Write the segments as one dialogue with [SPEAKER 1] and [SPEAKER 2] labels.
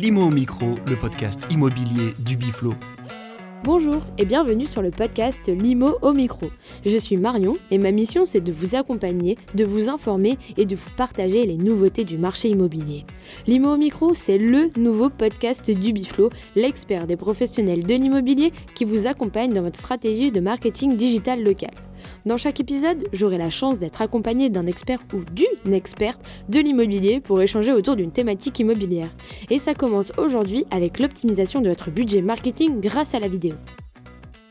[SPEAKER 1] Limo au micro, le podcast immobilier du Biflo.
[SPEAKER 2] Bonjour et bienvenue sur le podcast Limo au micro. Je suis Marion et ma mission c'est de vous accompagner, de vous informer et de vous partager les nouveautés du marché immobilier. Limo au micro, c'est le nouveau podcast du Biflo, l'expert des professionnels de l'immobilier qui vous accompagne dans votre stratégie de marketing digital local. Dans chaque épisode, j'aurai la chance d'être accompagné d'un expert ou d'une experte de l'immobilier pour échanger autour d'une thématique immobilière. Et ça commence aujourd'hui avec l'optimisation de votre budget marketing grâce à la vidéo.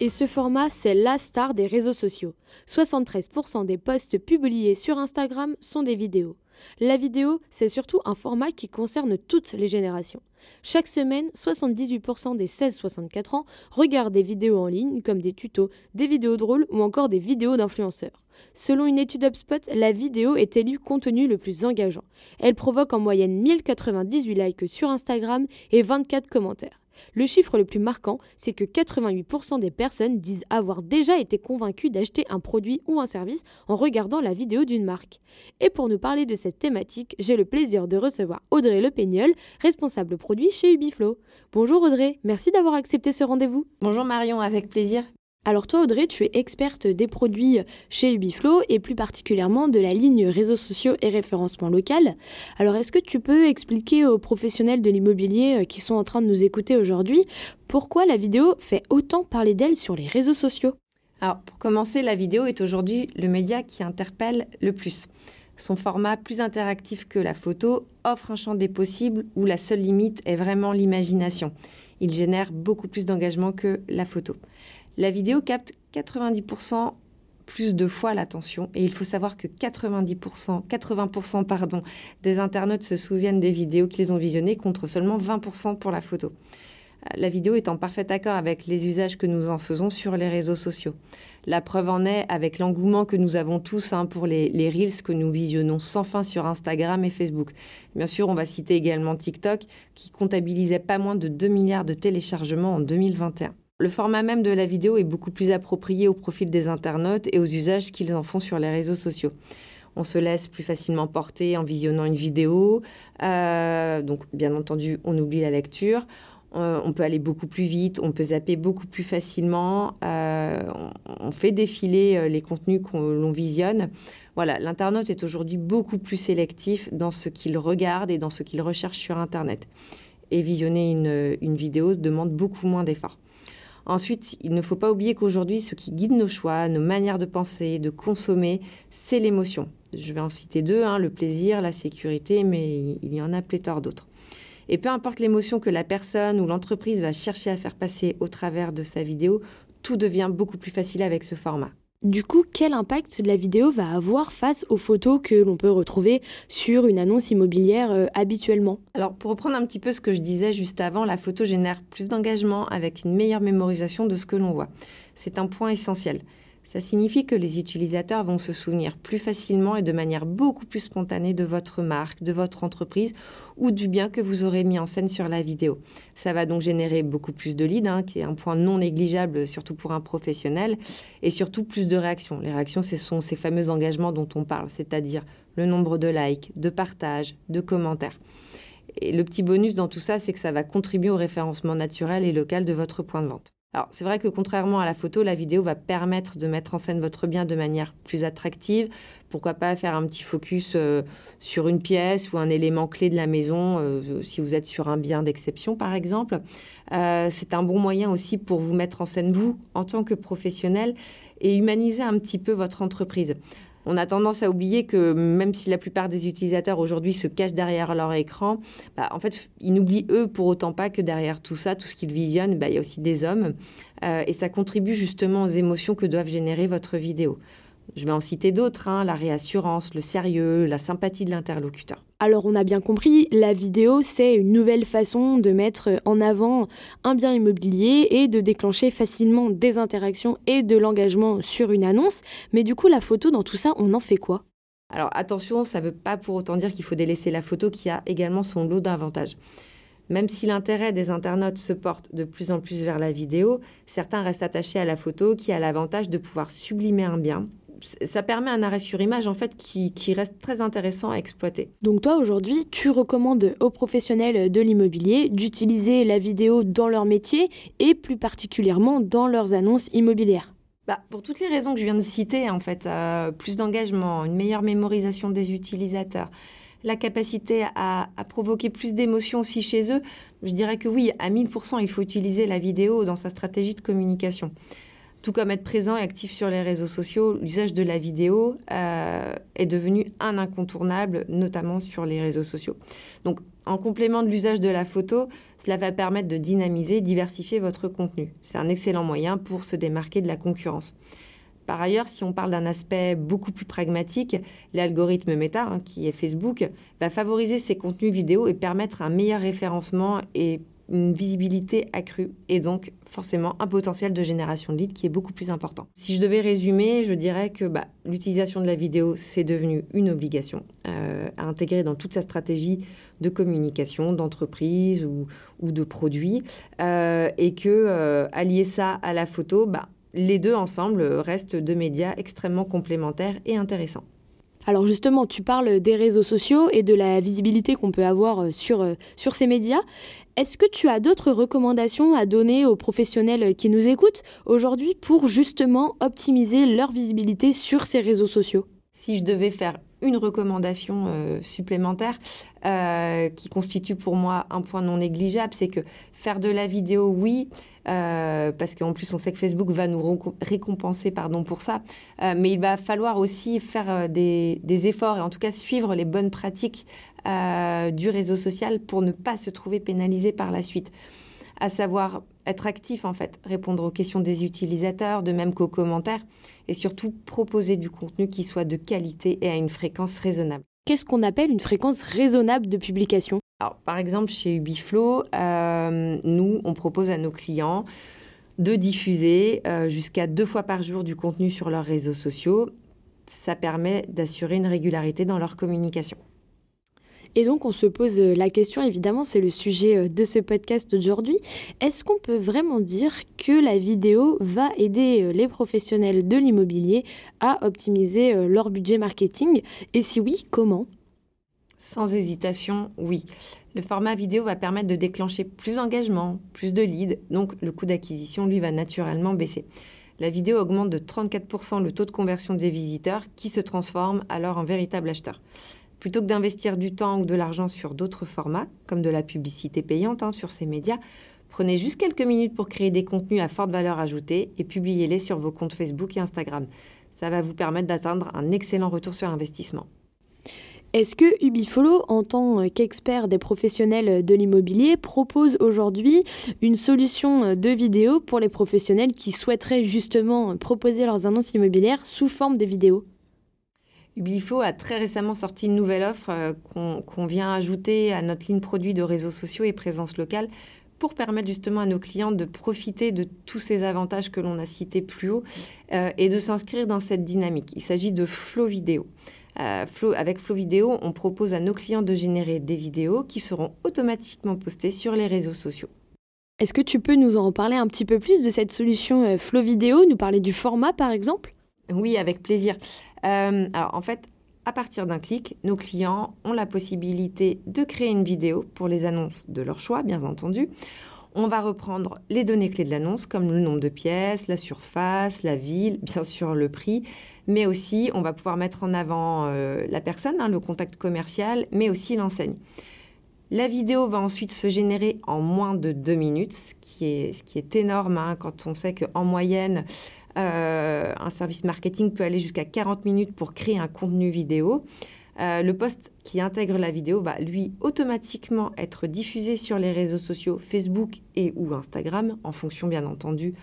[SPEAKER 2] Et ce format, c'est la star des réseaux sociaux. 73% des posts publiés sur Instagram sont des vidéos. La vidéo, c'est surtout un format qui concerne toutes les générations. Chaque semaine, 78% des 16-64 ans regardent des vidéos en ligne comme des tutos, des vidéos drôles ou encore des vidéos d'influenceurs. Selon une étude HubSpot, la vidéo est élue contenu le plus engageant. Elle provoque en moyenne 1098 likes sur Instagram et 24 commentaires. Le chiffre le plus marquant, c'est que 88% des personnes disent avoir déjà été convaincues d'acheter un produit ou un service en regardant la vidéo d'une marque. Et pour nous parler de cette thématique, j'ai le plaisir de recevoir Audrey Le Peignol, responsable produit chez Ubiflow. Bonjour Audrey, merci d'avoir accepté ce rendez-vous.
[SPEAKER 3] Bonjour Marion, avec plaisir.
[SPEAKER 2] Alors toi Audrey, tu es experte des produits chez Ubiflow et plus particulièrement de la ligne réseaux sociaux et référencement local. Alors est-ce que tu peux expliquer aux professionnels de l'immobilier euh, qui sont en train de nous écouter aujourd'hui pourquoi la vidéo fait autant parler d'elle sur les réseaux sociaux?
[SPEAKER 3] Alors pour commencer, la vidéo est aujourd'hui le média qui interpelle le plus. Son format plus interactif que la photo offre un champ des possibles où la seule limite est vraiment l'imagination. Il génère beaucoup plus d'engagement que la photo. La vidéo capte 90% plus de fois l'attention et il faut savoir que 90%, 80% pardon, des internautes se souviennent des vidéos qu'ils ont visionnées contre seulement 20% pour la photo. Euh, la vidéo est en parfait accord avec les usages que nous en faisons sur les réseaux sociaux. La preuve en est avec l'engouement que nous avons tous hein, pour les, les, reels que nous visionnons sans fin sur Instagram et Facebook. Bien sûr, on va citer également TikTok qui comptabilisait pas moins de 2 milliards de téléchargements en 2021. Le format même de la vidéo est beaucoup plus approprié au profil des internautes et aux usages qu'ils en font sur les réseaux sociaux. On se laisse plus facilement porter en visionnant une vidéo. Euh, donc, bien entendu, on oublie la lecture. Euh, on peut aller beaucoup plus vite, on peut zapper beaucoup plus facilement. Euh, on, fait défiler les contenus qu'on l'on visionne. Voilà, l'internaute est aujourd'hui beaucoup plus sélectif dans ce qu'il regarde et dans ce qu'il recherche sur Internet. Et visionner une, une vidéo demande beaucoup moins d'efforts. Ensuite, il ne faut pas oublier qu'aujourd'hui, ce qui guide nos choix, nos manières de penser, de consommer, c'est l'émotion. Je vais en citer deux, hein, le plaisir, la sécurité, mais il y en a pléthore d'autres. Et peu importe l'émotion que la personne ou l'entreprise va chercher à faire passer au travers de sa vidéo, tout devient beaucoup plus facile avec ce format.
[SPEAKER 2] Du coup, quel impact la vidéo va avoir face aux photos que l'on peut retrouver sur une annonce immobilière euh, habituellement?
[SPEAKER 3] Alors, pour reprendre un petit peu ce que je disais juste avant, la photo génère plus d'engagement avec une meilleure mémorisation de ce que l'on voit. C'est un point essentiel. Ça signifie que les utilisateurs vont se souvenir plus facilement et de manière beaucoup plus spontanée de votre marque, de votre entreprise ou du bien que vous aurez mis en scène sur la vidéo. Ça va donc générer beaucoup plus de leads, hein, qui est un point non négligeable, surtout pour un professionnel, et surtout plus de réactions. Les réactions, ce sont ces fameux engagements dont on parle, c'est-à-dire le nombre de likes, de partages, de commentaires. Et le petit bonus dans tout ça, c'est que ça va contribuer au référencement naturel et local de votre point de vente. Alors c'est vrai que contrairement à la photo, la vidéo va permettre de mettre en scène votre bien de manière plus attractive. Pourquoi pas faire un petit focus euh, sur une pièce ou un élément clé de la maison euh, si vous êtes sur un bien d'exception par exemple. Euh, c'est un bon moyen aussi pour vous mettre en scène vous en tant que professionnel et humaniser un petit peu votre entreprise on a tendance à oublier que même si la plupart des utilisateurs aujourd'hui se cachent derrière leur écran, bah, en fait, ils n'oublient eux pour autant pas que derrière tout ça, tout ce qu'ils visionnent, bah, il y a aussi des hommes. Euh, et ça contribue justement aux émotions que doivent générer votre vidéo. Je vais en citer d'autres, hein, la réassurance, le sérieux, la sympathie de l'interlocuteur.
[SPEAKER 2] Alors on a bien compris, la vidéo c'est une nouvelle façon de mettre en avant un bien immobilier et de déclencher facilement des interactions et de l'engagement sur une annonce. Mais du coup la photo dans tout ça, on en fait quoi?
[SPEAKER 3] Alors attention, ça ne veut pas pour autant dire qu'il faut délaisser la photo qui a également son lot d'avantages. Même si l'intérêt des internautes se porte de plus en plus vers la vidéo, certains restent attachés à la photo qui a l'avantage de pouvoir sublimer un bien ça permet un arrêt sur image en fait qui, reste très intéressant à exploiter.
[SPEAKER 2] Donc toi aujourd'hui, tu recommandes aux professionnels de l'immobilier d'utiliser la vidéo dans leur métier et plus particulièrement dans leurs annonces immobilières.
[SPEAKER 3] Bah, pour toutes les raisons que je viens de citer, en fait, euh, plus d'engagement, une meilleure mémorisation des utilisateurs, la capacité à, à provoquer plus d'émotions aussi chez eux, je dirais que oui, à 1000%, il faut utiliser la vidéo dans sa stratégie de communication. Tout comme être présent et actif sur les réseaux sociaux, l'usage de la vidéo euh, est devenu un incontournable, notamment sur les réseaux sociaux. Donc, en complément de l'usage de la photo, cela va permettre de dynamiser, diversifier votre contenu. C'est un excellent moyen pour se démarquer de la concurrence. Par ailleurs, si on parle d'un aspect beaucoup plus pragmatique, l'algorithme Meta, hein, qui est Facebook, va favoriser ces contenus vidéo et permettre un meilleur référencement et une visibilité accrue et donc forcément un potentiel de génération de leads qui est beaucoup plus important. Si je devais résumer, je dirais que bah, l'utilisation de la vidéo, c'est devenu une obligation euh, à intégrer dans toute sa stratégie de communication, d'entreprise ou, de produits, euh, et que euh, allier ça à la photo, bah, les deux ensemble restent deux médias extrêmement complémentaires et intéressants.
[SPEAKER 2] Alors justement, tu parles des réseaux sociaux et de la visibilité qu'on peut avoir euh, sur, euh, sur ces médias. Est-ce que tu as d'autres recommandations à donner aux professionnels qui nous écoutent aujourd'hui pour justement optimiser leur visibilité sur ces réseaux sociaux?
[SPEAKER 3] Si je devais faire une recommandation euh, supplémentaire qui constitue pour moi un point non négligeable, c'est que faire de la vidéo, oui, euh, parce qu'en plus on sait que Facebook va nous récompenser pardon, pour ça, euh, mais il va falloir aussi faire euh, des, efforts et en tout cas suivre les bonnes pratiques du réseau social pour ne pas se trouver pénalisé par la suite. À savoir être actif en fait, répondre aux questions des utilisateurs, de même qu'aux commentaires, et surtout proposer du contenu qui soit de qualité et à une fréquence raisonnable.
[SPEAKER 2] Qu'est-ce qu'on appelle une fréquence raisonnable de publication?
[SPEAKER 3] Alors, par exemple, chez Ubiflow, euh, nous, on propose à nos clients de diffuser euh, jusqu'à deux fois par jour du contenu sur leurs réseaux sociaux. Ça permet d'assurer une régularité dans leur communication.
[SPEAKER 2] Et donc on se pose la question, évidemment, c'est le sujet euh, de ce podcast aujourd'hui. Est-ce qu'on peut vraiment dire que la vidéo va aider les professionnels de l'immobilier à optimiser leur budget marketing? Et si oui, comment?
[SPEAKER 3] Sans hésitation, oui. Le format vidéo va permettre de déclencher plus d'engagement, plus de leads, donc le coût d'acquisition, lui, va naturellement baisser. La vidéo augmente de 34% le taux de conversion des visiteurs qui se transforment alors en véritables acheteurs. Plutôt que d'investir du temps ou de l'argent sur d'autres formats, comme de la publicité payante hein, sur ces médias, prenez juste quelques minutes pour créer des contenus à forte valeur ajoutée et publiez-les sur vos comptes Facebook et Instagram. Ça va vous permettre d'atteindre un excellent retour sur investissement.
[SPEAKER 2] Est-ce que Ubifollow, en tant qu'expert des professionnels de l'immobilier, propose aujourd'hui une solution de vidéo pour les professionnels qui souhaiteraient justement proposer leurs annonces immobilières sous forme de vidéo?
[SPEAKER 3] Ubilifo a très récemment sorti une nouvelle offre euh, qu'on vient ajouter à notre ligne produit de réseaux sociaux et présence locale pour permettre justement à nos clients de profiter de tous ces avantages que l'on a cités plus haut euh, et de s'inscrire dans cette dynamique. Il s'agit de Flow Vidéo. Euh, avec Flow Vidéo, on propose à nos clients de générer des vidéos qui seront automatiquement postées sur les réseaux sociaux.
[SPEAKER 2] Est-ce que tu peux nous en parler un petit peu plus de cette solution Flow Vidéo, nous parler du format par exemple?
[SPEAKER 3] Oui, avec plaisir. Euh, alors en fait, à partir d'un clic, nos clients ont la possibilité de créer une vidéo pour les annonces de leur choix, bien entendu. On va reprendre les données clés de l'annonce, comme le nombre de pièces, la surface, la ville, bien sûr le prix, mais aussi on va pouvoir mettre en avant euh, la personne, hein, le contact commercial, mais aussi l'enseigne. La vidéo va ensuite se générer en moins de deux minutes, ce qui est, énorme hein, quand on sait qu'en moyenne, euh, un service marketing peut aller jusqu'à 40 minutes pour créer un contenu vidéo. Euh, le post qui intègre la vidéo va lui automatiquement être diffusé sur les réseaux sociaux Facebook et ou Instagram, en fonction bien entendu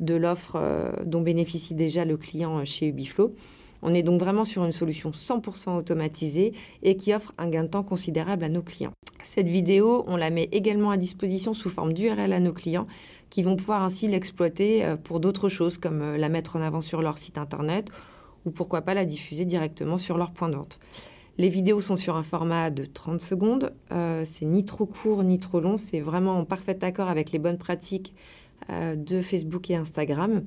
[SPEAKER 3] de l'offre euh, dont bénéficie déjà le client chez Ubiflow. On est donc vraiment sur une solution 100% automatisée et qui offre un gain de temps considérable à nos clients. Cette vidéo, on la met également à disposition sous forme d'URL à nos clients qui vont pouvoir ainsi l'exploiter pour d'autres choses comme la mettre en avant sur leur site internet ou pourquoi pas la diffuser directement sur leur point de. Les vidéos sont sur un format de 30 secondes. Euh, c'est ni trop court ni trop long. C'est vraiment en parfait accord avec les bonnes pratiques euh, de Facebook et Instagram.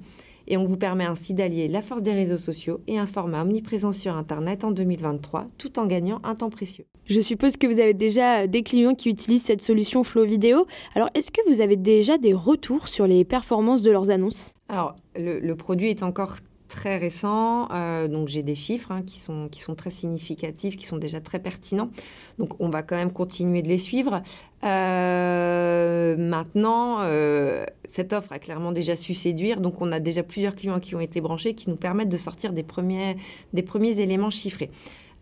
[SPEAKER 3] Et on vous permet ainsi d'allier la force des réseaux sociaux et un format omniprésent sur Internet en 2023, tout en gagnant un temps précieux.
[SPEAKER 2] Je suppose que vous avez déjà des clients qui utilisent cette solution Flow Vidéo. Alors, est-ce que vous avez déjà des retours sur les performances de leurs annonces?
[SPEAKER 3] Alors, le, le produit est encore très récent, euh, donc j'ai des chiffres hein, qui, sont, qui sont très significatifs, qui sont déjà très pertinents. Donc on va quand même continuer de les suivre. Euh, maintenant, euh, cette offre a clairement déjà su séduire, donc on a déjà plusieurs clients qui ont été branchés, qui nous permettent de sortir des premiers, des premiers éléments chiffrés.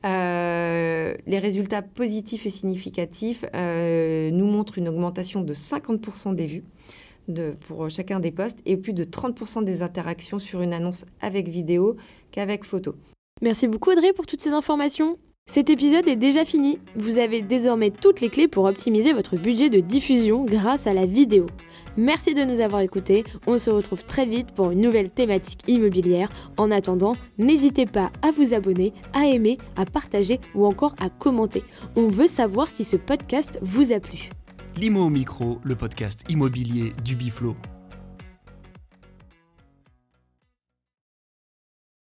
[SPEAKER 3] les résultats positifs et significatifs nous montrent une augmentation de 50% des vues pour chacun des postes et plus de 30% des interactions sur une annonce avec vidéo qu'avec photo.
[SPEAKER 2] Merci beaucoup Audrey pour toutes ces informations. Cet épisode est déjà fini. Vous avez désormais toutes les clés pour optimiser votre budget de diffusion grâce à la vidéo. Merci de nous avoir écoutés. On se retrouve très vite pour une nouvelle thématique immobilière. En attendant, n'hésitez pas à vous abonner, à aimer, à partager ou encore à commenter. On veut savoir si ce podcast vous a plu.
[SPEAKER 1] Limo au micro, le podcast immobilier du Biflo.